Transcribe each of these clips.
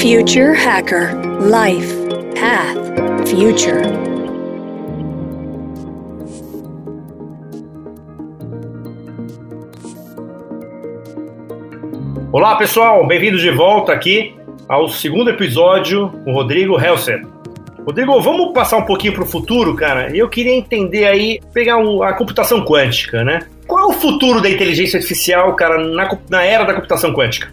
Future Hacker Life Path Future. Olá pessoal, bem-vindos de volta aqui ao segundo episódio com o Rodrigo Helser. Rodrigo, vamos passar um pouquinho para o futuro, cara? Eu queria entender aí, pegar a computação quântica, né? Qual é o futuro da inteligência artificial, cara, na, na era da computação quântica?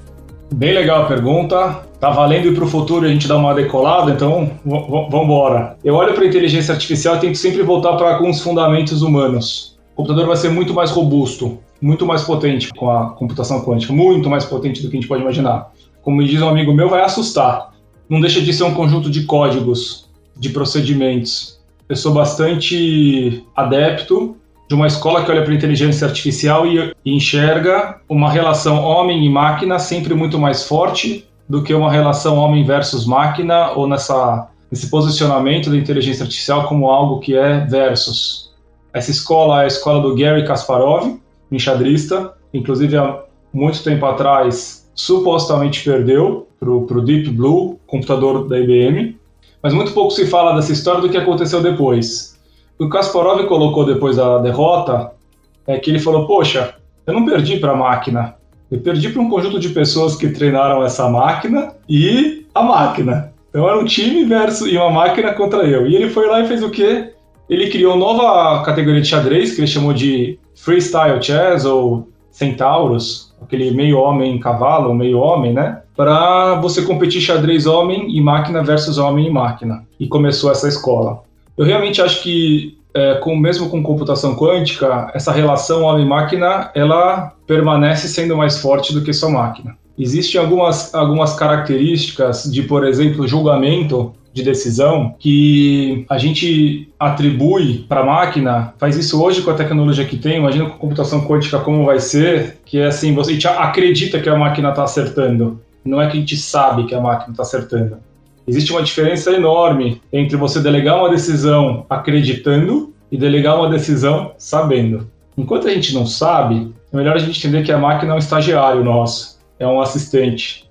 Bem legal a pergunta. Tá valendo ir para o futuro e a gente dar uma decolada, então vamos embora. Eu olho para inteligência artificial e tento sempre voltar para alguns fundamentos humanos. O computador vai ser muito mais robusto, muito mais potente com a computação quântica, muito mais potente do que a gente pode imaginar. Como diz um amigo meu, vai assustar. Não deixa de ser um conjunto de códigos de procedimentos. Eu sou bastante adepto de uma escola que olha para inteligência artificial e, enxerga uma relação homem e máquina sempre muito mais forte do que uma relação homem versus máquina ou nessa esse posicionamento da inteligência artificial como algo que é versus. Essa escola é a escola do Gary Kasparov, enxadrista, inclusive há muito tempo atrás supostamente perdeu para o Deep Blue, computador da IBM, mas muito pouco se fala dessa história do que aconteceu depois. O Kasparov colocou depois da derrota é que ele falou: Poxa, eu não perdi para a máquina, eu perdi para um conjunto de pessoas que treinaram essa máquina e a máquina. Então era um time versus e uma máquina contra eu. E ele foi lá e fez o quê? Ele criou nova categoria de xadrez que ele chamou de Freestyle Chess ou Centauros, aquele meio homem cavalo, meio homem, né? Para você competir xadrez homem e máquina versus homem e máquina. E começou essa escola. Eu realmente acho que, é, com, mesmo com computação quântica, essa relação homem-máquina ela permanece sendo mais forte do que só máquina. Existem algumas, algumas características de, por exemplo, julgamento de decisão que a gente atribui para a máquina, faz isso hoje com a tecnologia que tem, imagina com computação quântica como vai ser, que é assim, você acredita que a máquina está acertando, não é que a gente sabe que a máquina está acertando. Existe uma diferença enorme entre você delegar uma decisão acreditando e delegar uma decisão sabendo. Enquanto a gente não sabe, é melhor a gente entender que a máquina é um estagiário nosso, é um assistente,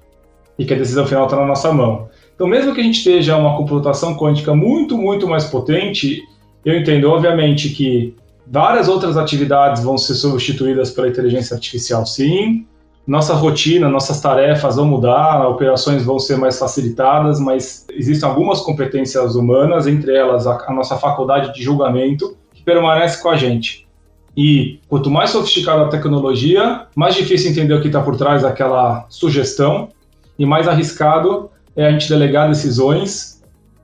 e que a decisão final está na nossa mão. Então, mesmo que a gente esteja uma computação quântica muito, muito mais potente, eu entendo, obviamente, que várias outras atividades vão ser substituídas pela inteligência artificial, sim. Nossa rotina, nossas tarefas vão mudar, operações vão ser mais facilitadas, mas existem algumas competências humanas, entre elas a, a nossa faculdade de julgamento, que permanece com a gente. E quanto mais sofisticada a tecnologia, mais difícil entender o que está por trás daquela sugestão e mais arriscado é a gente delegar decisões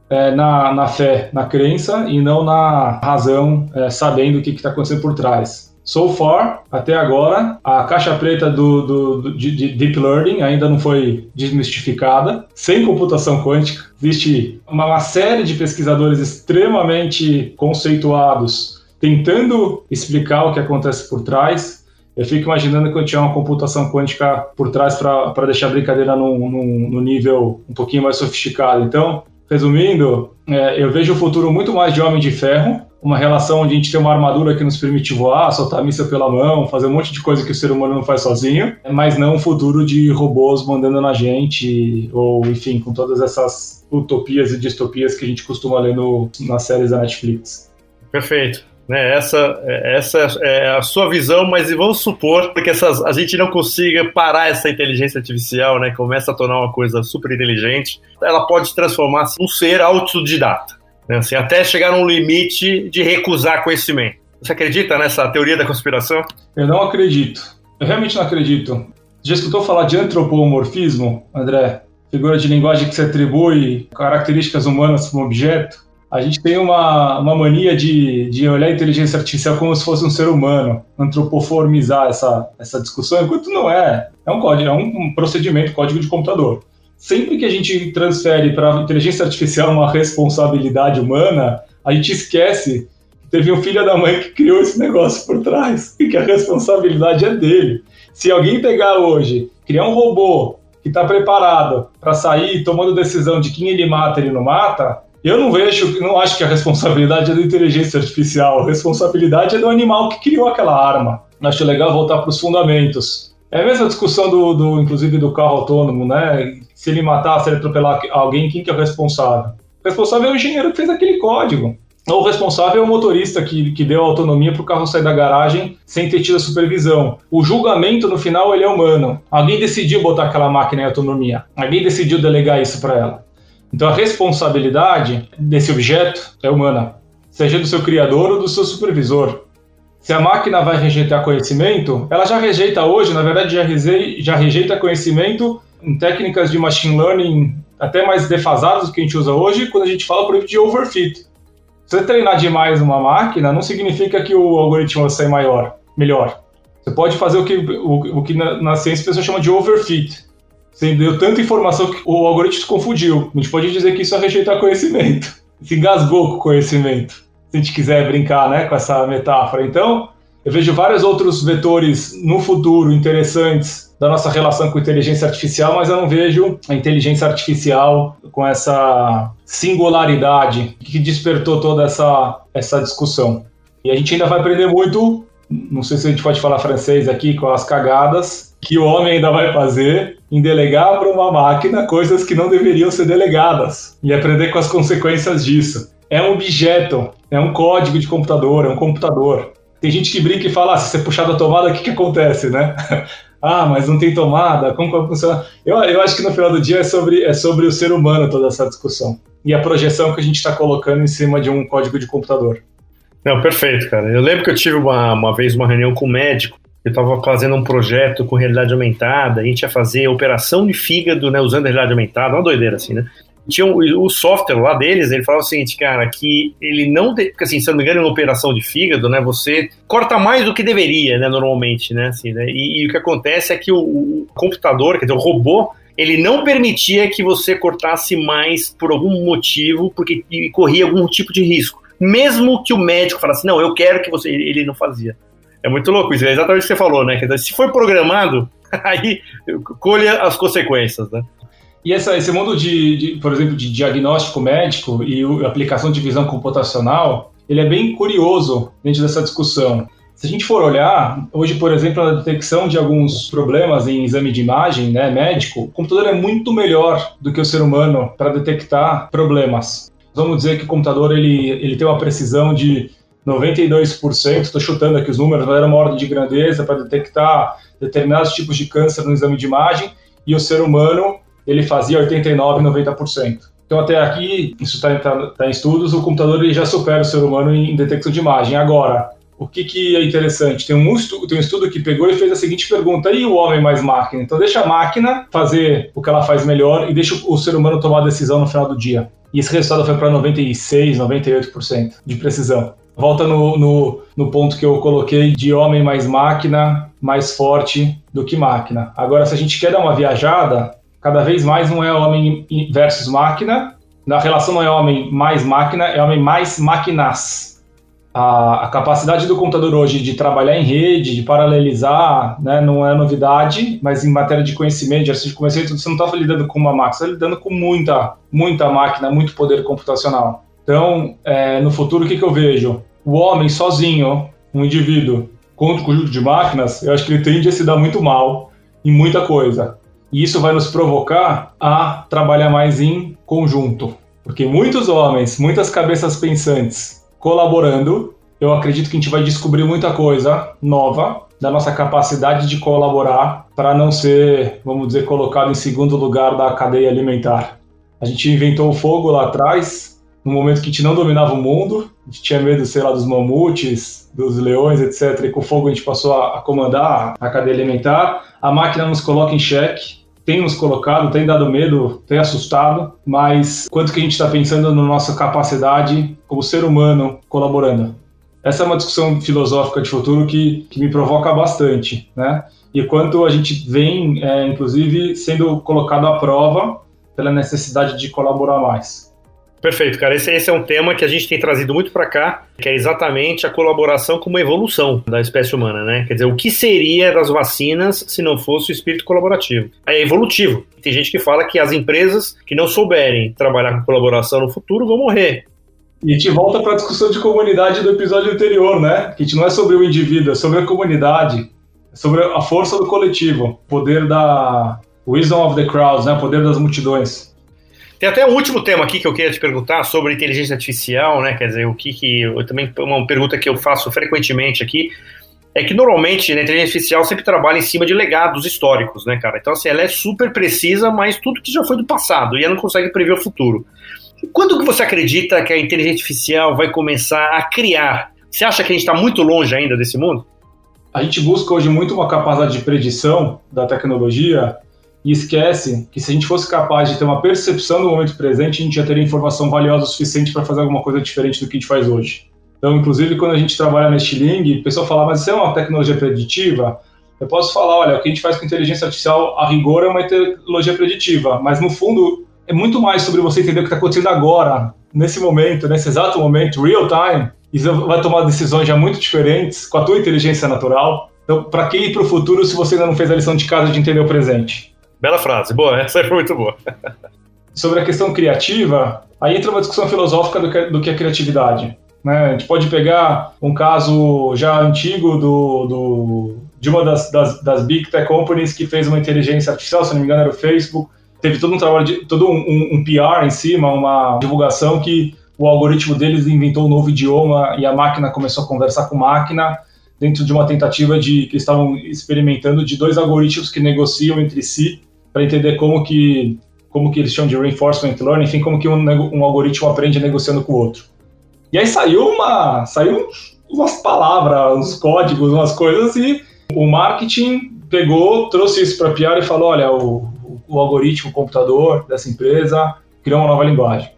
é, na, na fé, na crença e não na razão, é, sabendo o que está acontecendo por trás. So far, até agora, a caixa preta do, do, do de, de Deep Learning ainda não foi desmistificada. Sem computação quântica, existe uma, uma série de pesquisadores extremamente conceituados tentando explicar o que acontece por trás, eu fico imaginando que tinha uma computação quântica por trás para deixar a brincadeira num, num, num, nível um pouquinho mais sofisticado. Então, resumindo, é, eu vejo o futuro muito mais de homem de ferro, uma relação onde a gente tem uma armadura que nos permite voar, soltar missa pela mão, fazer um monte de coisa que o ser humano não faz sozinho, mas não um futuro de robôs mandando na gente, ou enfim, com todas essas utopias e distopias que a gente costuma ler no, nas séries da Netflix. Perfeito. Né? Essa, essa é a sua visão, mas vamos supor que essas, a gente não consiga parar essa inteligência artificial, né? Começa a tornar uma coisa super inteligente, ela pode transformar-se num ser autodidata, né? assim, até chegar num limite de recusar conhecimento. Você acredita nessa teoria da conspiração? Eu não acredito. Eu realmente não acredito. Já escutou falar de antropomorfismo, André? Figura de linguagem que se atribui características humanas para um objeto? a gente tem uma, uma mania de, de olhar a inteligência artificial como se fosse um ser humano, antropoformizar essa, essa discussão, enquanto não é. É um código, é um procedimento, código de computador. Sempre que a gente transfere para a inteligência artificial uma responsabilidade humana, a gente esquece que teve um filho da mãe que criou esse negócio por trás e que a responsabilidade é dele. Se alguém pegar hoje, criar um robô que está preparado para sair tomando decisão de quem ele mata e ele não mata, eu não vejo, não acho que a responsabilidade é da inteligência artificial, a responsabilidade é do animal que criou aquela arma. Acho legal voltar para os fundamentos. É a mesma discussão do, do, inclusive, do carro autônomo, né? Se ele matar, se ele atropelar alguém, quem que é o responsável? O responsável é o engenheiro que fez aquele código. Ou o responsável é o motorista que, que deu autonomia para o carro sair da garagem sem ter tido a supervisão. O julgamento, no final, ele é humano. Alguém decidiu botar aquela máquina em autonomia. Alguém decidiu delegar isso para ela. Então a responsabilidade desse objeto é humana, seja do seu criador ou do seu supervisor. Se a máquina vai rejeitar conhecimento, ela já rejeita hoje, na verdade já rejeita, já rejeita conhecimento em técnicas de machine learning até mais defasadas do que a gente usa hoje, quando a gente fala, por exemplo, de overfit. Você treinar demais uma máquina, não significa que o algoritmo vai sair maior, melhor. Você pode fazer o que, o, o que na, na ciência a pessoa chama de overfit. Você deu tanta informação que o algoritmo se confundiu. A gente pode dizer que isso é rejeitar conhecimento. Se engasgou com o conhecimento. Se a gente quiser brincar né, com essa metáfora. Então, eu vejo vários outros vetores no futuro interessantes da nossa relação com inteligência artificial, mas eu não vejo a inteligência artificial com essa singularidade que despertou toda essa, essa discussão. E a gente ainda vai aprender muito, não sei se a gente pode falar francês aqui, com as cagadas que o homem ainda vai fazer em delegar para uma máquina coisas que não deveriam ser delegadas e aprender com as consequências disso. É um objeto, é um código de computador, é um computador. Tem gente que brinca e fala: ah, se você puxar da tomada, o que, que acontece, né? ah, mas não tem tomada, como vai funcionar? Eu, eu acho que no final do dia é sobre, é sobre o ser humano toda essa discussão. E a projeção que a gente está colocando em cima de um código de computador. Não, perfeito, cara. Eu lembro que eu tive uma, uma vez uma reunião com um médico. Eu estava fazendo um projeto com realidade aumentada. A gente ia fazer operação de fígado, né, usando realidade aumentada. Uma doideira assim, né? Tinha o, o, software lá deles, ele falava o seguinte, cara, que ele não, porque assim, se eu não me engano, em operação de fígado, né, você corta mais do que deveria, né, normalmente, né, assim, né, e, e o que acontece é que o, o, computador, quer dizer, o robô, ele não permitia que você cortasse mais por algum motivo, porque corria algum tipo de risco. Mesmo que o médico falasse, não, eu quero que você, ele não fazia. É muito louco isso, é exatamente o que você falou, né, dizer, se foi programado, aí colha as consequências, né. E essa, esse mundo de, de, por exemplo, de diagnóstico médico e aplicação de visão computacional, ele é bem curioso dentro dessa discussão. Se a gente for olhar, hoje, por exemplo, a detecção de alguns problemas em exame de imagem né, médico, o computador é muito melhor do que o ser humano para detectar problemas. Vamos dizer que o computador ele, ele tem uma precisão de 92%, estou chutando aqui os números, mas era uma ordem de grandeza para detectar determinados tipos de câncer no exame de imagem, e o ser humano ele fazia 89, 90%. Então, até aqui, isso está tá, tá em estudos, o computador ele já supera o ser humano em detecção de imagem. Agora, o que, que é interessante? Tem um, estudo, tem um estudo que pegou e fez a seguinte pergunta: e o homem mais máquina? Então, deixa a máquina fazer o que ela faz melhor e deixa o ser humano tomar a decisão no final do dia. E esse resultado foi para 96, 98% de precisão. Volta no, no, no, ponto que eu coloquei de homem mais máquina, mais forte do que máquina. Agora, se a gente quer dar uma viajada, cada vez mais não é homem versus máquina, na relação não é homem mais máquina, é homem mais máquinas. A, a, capacidade do computador hoje de trabalhar em rede, de paralelizar, né, não é novidade, mas em matéria de conhecimento, de de conhecimento, você não está lidando com uma máquina, você está lidando com muita, muita máquina, muito poder computacional. Então, é, no futuro, o que, que eu vejo? O homem sozinho, um indivíduo, contra o conjunto de máquinas, eu acho que ele tende a se dar muito mal em muita coisa. E isso vai nos provocar a trabalhar mais em conjunto. Porque muitos homens, muitas cabeças pensantes colaborando, eu acredito que a gente vai descobrir muita coisa nova da nossa capacidade de colaborar para não ser, vamos dizer, colocado em segundo lugar da cadeia alimentar. A gente inventou o fogo lá atrás, no momento que a gente não dominava o mundo, a gente tinha medo, sei lá, dos mamutes, dos leões, etc. E com o fogo a gente passou a, comandar a cadeia alimentar. A máquina nos coloca em xeque, tem nos colocado, tem dado medo, tem assustado, mas quanto que a gente está pensando na nossa capacidade como ser humano colaborando? Essa é uma discussão filosófica de futuro que, que me provoca bastante, né? E quanto a gente vem, é, inclusive, sendo colocado à prova pela necessidade de colaborar mais. Perfeito, cara. Esse, esse, é um tema que a gente tem trazido muito para cá, que é exatamente a colaboração como evolução da espécie humana, né? Quer dizer, o que seria das vacinas se não fosse o espírito colaborativo? É evolutivo. Tem gente que fala que as empresas que não souberem trabalhar com colaboração no futuro vão morrer. E a gente volta para a discussão de comunidade do episódio anterior, né? Que a gente não é sobre o indivíduo, é sobre a comunidade, é sobre a força do coletivo, o poder da, Wisdom of the Crowds, né? O poder das multidões. Tem até um último tema aqui que eu queria te perguntar sobre inteligência artificial, né? Quer dizer, o que que. Eu também, uma pergunta que eu faço frequentemente aqui é que normalmente né, a inteligência artificial sempre trabalha em cima de legados históricos, né, cara? Então, assim, ela é super precisa, mas tudo que já foi do passado e ela não consegue prever o futuro. Quando que você acredita que a inteligência artificial vai começar a criar? Você acha que a gente está muito longe ainda desse mundo? A gente busca hoje muito uma capacidade de predição da tecnologia e esquece que se a gente fosse capaz de ter uma percepção do momento presente, a gente já teria informação valiosa o suficiente para fazer alguma coisa diferente do que a gente faz hoje. Então, inclusive, quando a gente trabalha na Stiling, o pessoal fala, mas isso é uma tecnologia preditiva? Eu posso falar, olha, o que a gente faz com inteligência artificial, a rigor, é uma tecnologia preditiva, mas no fundo é muito mais sobre você entender o que está acontecendo agora, nesse momento, nesse exato momento, real time, e você vai tomar decisões já muito diferentes com a tua inteligência natural. Então, para que ir para o futuro se você ainda não fez a lição de casa de entender o presente? Bela frase, boa, essa foi muito boa. Sobre a questão criativa, aí entra uma discussão filosófica do que, do que é criatividade. Né? A gente pode pegar um caso já antigo do, do de uma das, das, das, big tech companies que fez uma inteligência artificial, se não me engano era o Facebook, teve todo um trabalho, de, todo um, um, um PR em cima, uma divulgação que o algoritmo deles inventou um novo idioma e a máquina começou a conversar com máquina dentro de uma tentativa de que estavam experimentando de dois algoritmos que negociam entre si para entender como que como que eles chamam de reinforcement learning, enfim, como que um, um algoritmo aprende negociando com o outro. E aí saiu uma saiu umas palavras, uns códigos, umas coisas e o marketing pegou, trouxe isso para PR e falou, olha, o, o algoritmo, o computador dessa empresa criou uma nova linguagem.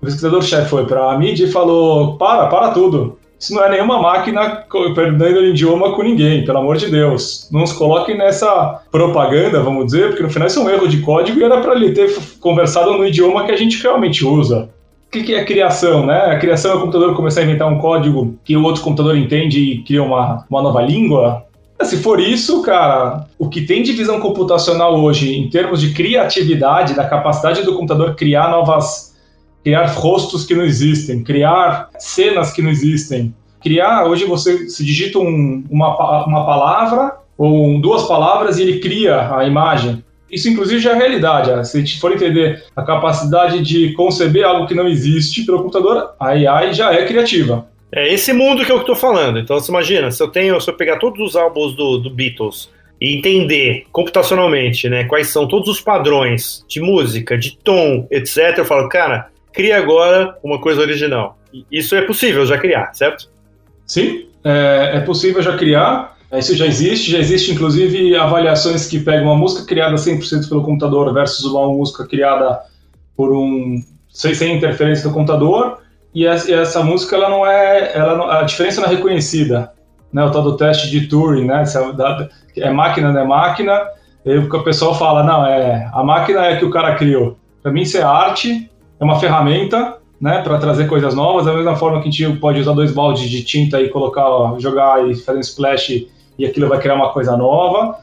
O pesquisador-chefe foi para a mídia e falou: para, para tudo. Isso não é nenhuma máquina perdendo idioma com ninguém, pelo amor de Deus. Não nos coloquem nessa propaganda, vamos dizer, porque no final isso é um erro de código e era para ele ter conversado no idioma que a gente realmente usa. O que, que é criação, né? A criação é o computador começar a inventar um código que o outro computador entende e cria uma, uma nova língua. Se for isso, cara, o que tem de visão computacional hoje, em termos de criatividade, da capacidade do computador criar novas. Criar rostos que não existem, criar cenas que não existem. Criar, hoje você se digita um, uma, uma palavra ou duas palavras e ele cria a imagem. Isso, inclusive, já é realidade. Se a gente for entender a capacidade de conceber algo que não existe pelo computador, a AI já é criativa. É esse mundo que eu estou falando. Então você imagina, se eu tenho, se eu pegar todos os álbuns do, do Beatles e entender computacionalmente, né, quais são todos os padrões de música, de tom, etc, eu falo, cara, cria agora uma coisa original. Isso é possível já criar, certo? Sim, é, é possível já criar. Isso já existe, já existe inclusive avaliações que pegam uma música criada 100% pelo computador versus uma música criada por um sem, sem interferência do computador e essa, e essa, música ela não é, ela não, a diferença não é reconhecida, né? O tal do teste de Turing, né? É, máquina, não é máquina. E o pessoal fala, não, é a máquina é que o cara criou. Para mim isso é arte, é uma ferramenta, né? Para trazer coisas novas. Da mesma forma que a gente pode usar dois baldes de tinta e colocar, jogar e fazer um splash e aquilo vai criar uma coisa nova.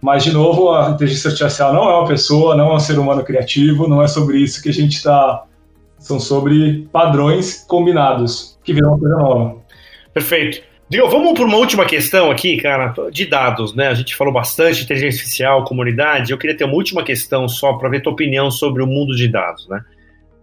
Mas, de novo, a inteligência artificial não é uma pessoa, não é um ser humano criativo, não é sobre isso que a gente está são sobre padrões combinados, que viram uma coisa nova. Perfeito. Diego, vamos para uma última questão aqui, cara, de dados, né? A gente falou bastante inteligência artificial, comunidade. Eu queria ter uma última questão só para ver tua opinião sobre o mundo de dados, né?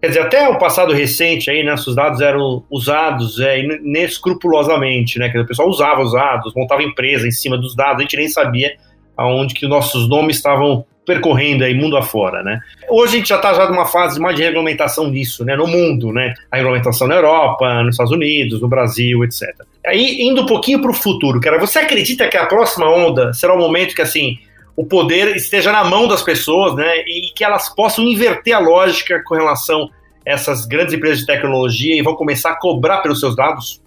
Quer dizer, até o passado recente aí, né, os dados eram usados é, inescrupulosamente, né? Dizer, o pessoal usava os dados, montava empresa em cima dos dados, a gente nem sabia aonde que nossos nomes estavam percorrendo aí mundo afora, né? Hoje a gente já está já numa fase mais de regulamentação disso, né? No mundo, né? A regulamentação na Europa, nos Estados Unidos, no Brasil, etc. Aí, indo um pouquinho para o futuro, cara, você acredita que a próxima onda será o momento que, assim, o poder esteja na mão das pessoas, né? E que elas possam inverter a lógica com relação a essas grandes empresas de tecnologia e vão começar a cobrar pelos seus dados?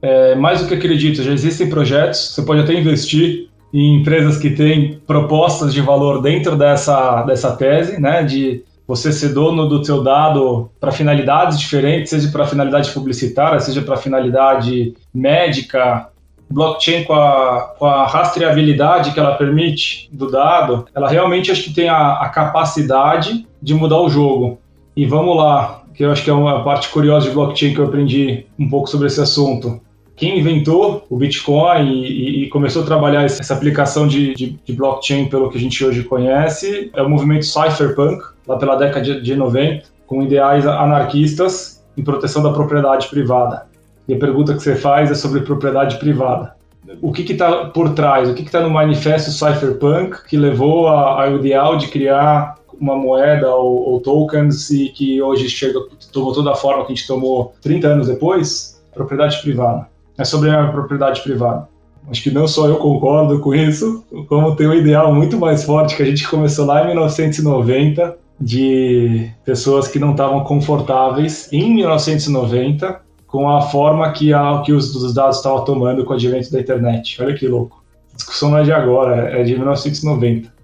É, mais do que acredito, já existem projetos, você pode até investir em empresas que têm propostas de valor dentro dessa, dessa tese, né, de você ser dono do seu dado para finalidades diferentes, seja para finalidade publicitária, seja para finalidade médica, blockchain com a, com a rastreabilidade que ela permite do dado, ela realmente acho que tem a, a capacidade de mudar o jogo. E vamos lá, que eu acho que é uma parte curiosa de blockchain que eu aprendi um pouco sobre esse assunto. quem inventou o Bitcoin e, e começou a trabalhar essa aplicação de, de, de, blockchain pelo que a gente hoje conhece é o movimento Cypherpunk, lá pela década de 90, com ideais anarquistas em proteção da propriedade privada. E a pergunta que você faz é sobre propriedade privada. O que está por trás? O que está no manifesto Cypherpunk que levou ao ideal de criar uma moeda ou, ou, tokens e que hoje chega, tomou toda a forma que a gente tomou 30 anos depois? Propriedade privada é sobre a propriedade privada. Acho que não só eu concordo com isso, como tem um ideal muito mais forte que a gente começou lá em 1990, de pessoas que não estavam confortáveis em 1990 com a forma que, a, que os, os dados estavam tomando com o advento da internet. Olha que louco. A discussão não é de agora, é de 1990.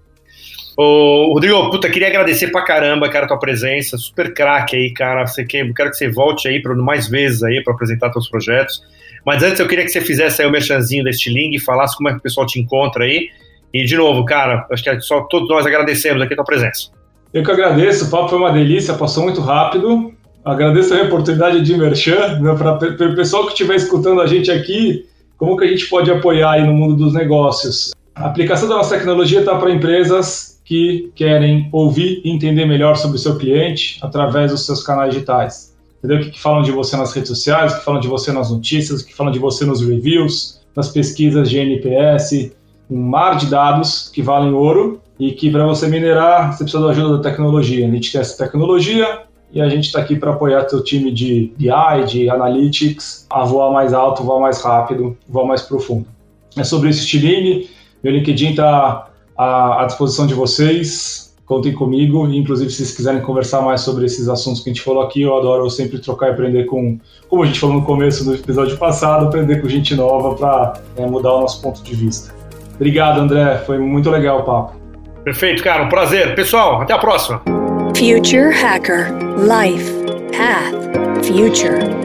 Ô, Rodrigo, puta, queria agradecer pra caramba, cara, a tua presença, super craque aí, cara. Você quer, quero que você volte aí para mais vezes aí para apresentar teus projetos. Mas antes eu queria que você fizesse aí o merchanzinho deste link e falasse como é que o pessoal te encontra aí. E, de novo, cara, acho que é só todos nós agradecemos aqui a tua presença. Eu que agradeço, o papo foi uma delícia, passou muito rápido. Agradeço a oportunidade de merchan, né, para o pessoal que estiver escutando a gente aqui, como que a gente pode apoiar aí no mundo dos negócios. A aplicação da nossa tecnologia está para empresas que querem ouvir e entender melhor sobre o seu cliente através dos seus canais digitais entendeu? Que, que falam de você nas redes sociais, que falam de você nas notícias, que falam de você nos reviews, nas pesquisas de NPS, um mar de dados que valem ouro e que para você minerar você precisa da ajuda da tecnologia. A gente tem essa tecnologia e a gente está aqui para apoiar seu time de BI, de Analytics, a voar mais alto, voar mais rápido, voar mais profundo. É sobre esse estilingue, meu LinkedIn está à disposição de vocês contem comigo. Inclusive, se vocês quiserem conversar mais sobre esses assuntos que a gente falou aqui, eu adoro sempre trocar e aprender com, como a gente falou no começo do episódio passado, aprender com gente nova para é, mudar o nosso ponto de vista. Obrigado, André. Foi muito legal o papo. Perfeito, cara. Um prazer. Pessoal, até a próxima. Future Hacker Life Path Future.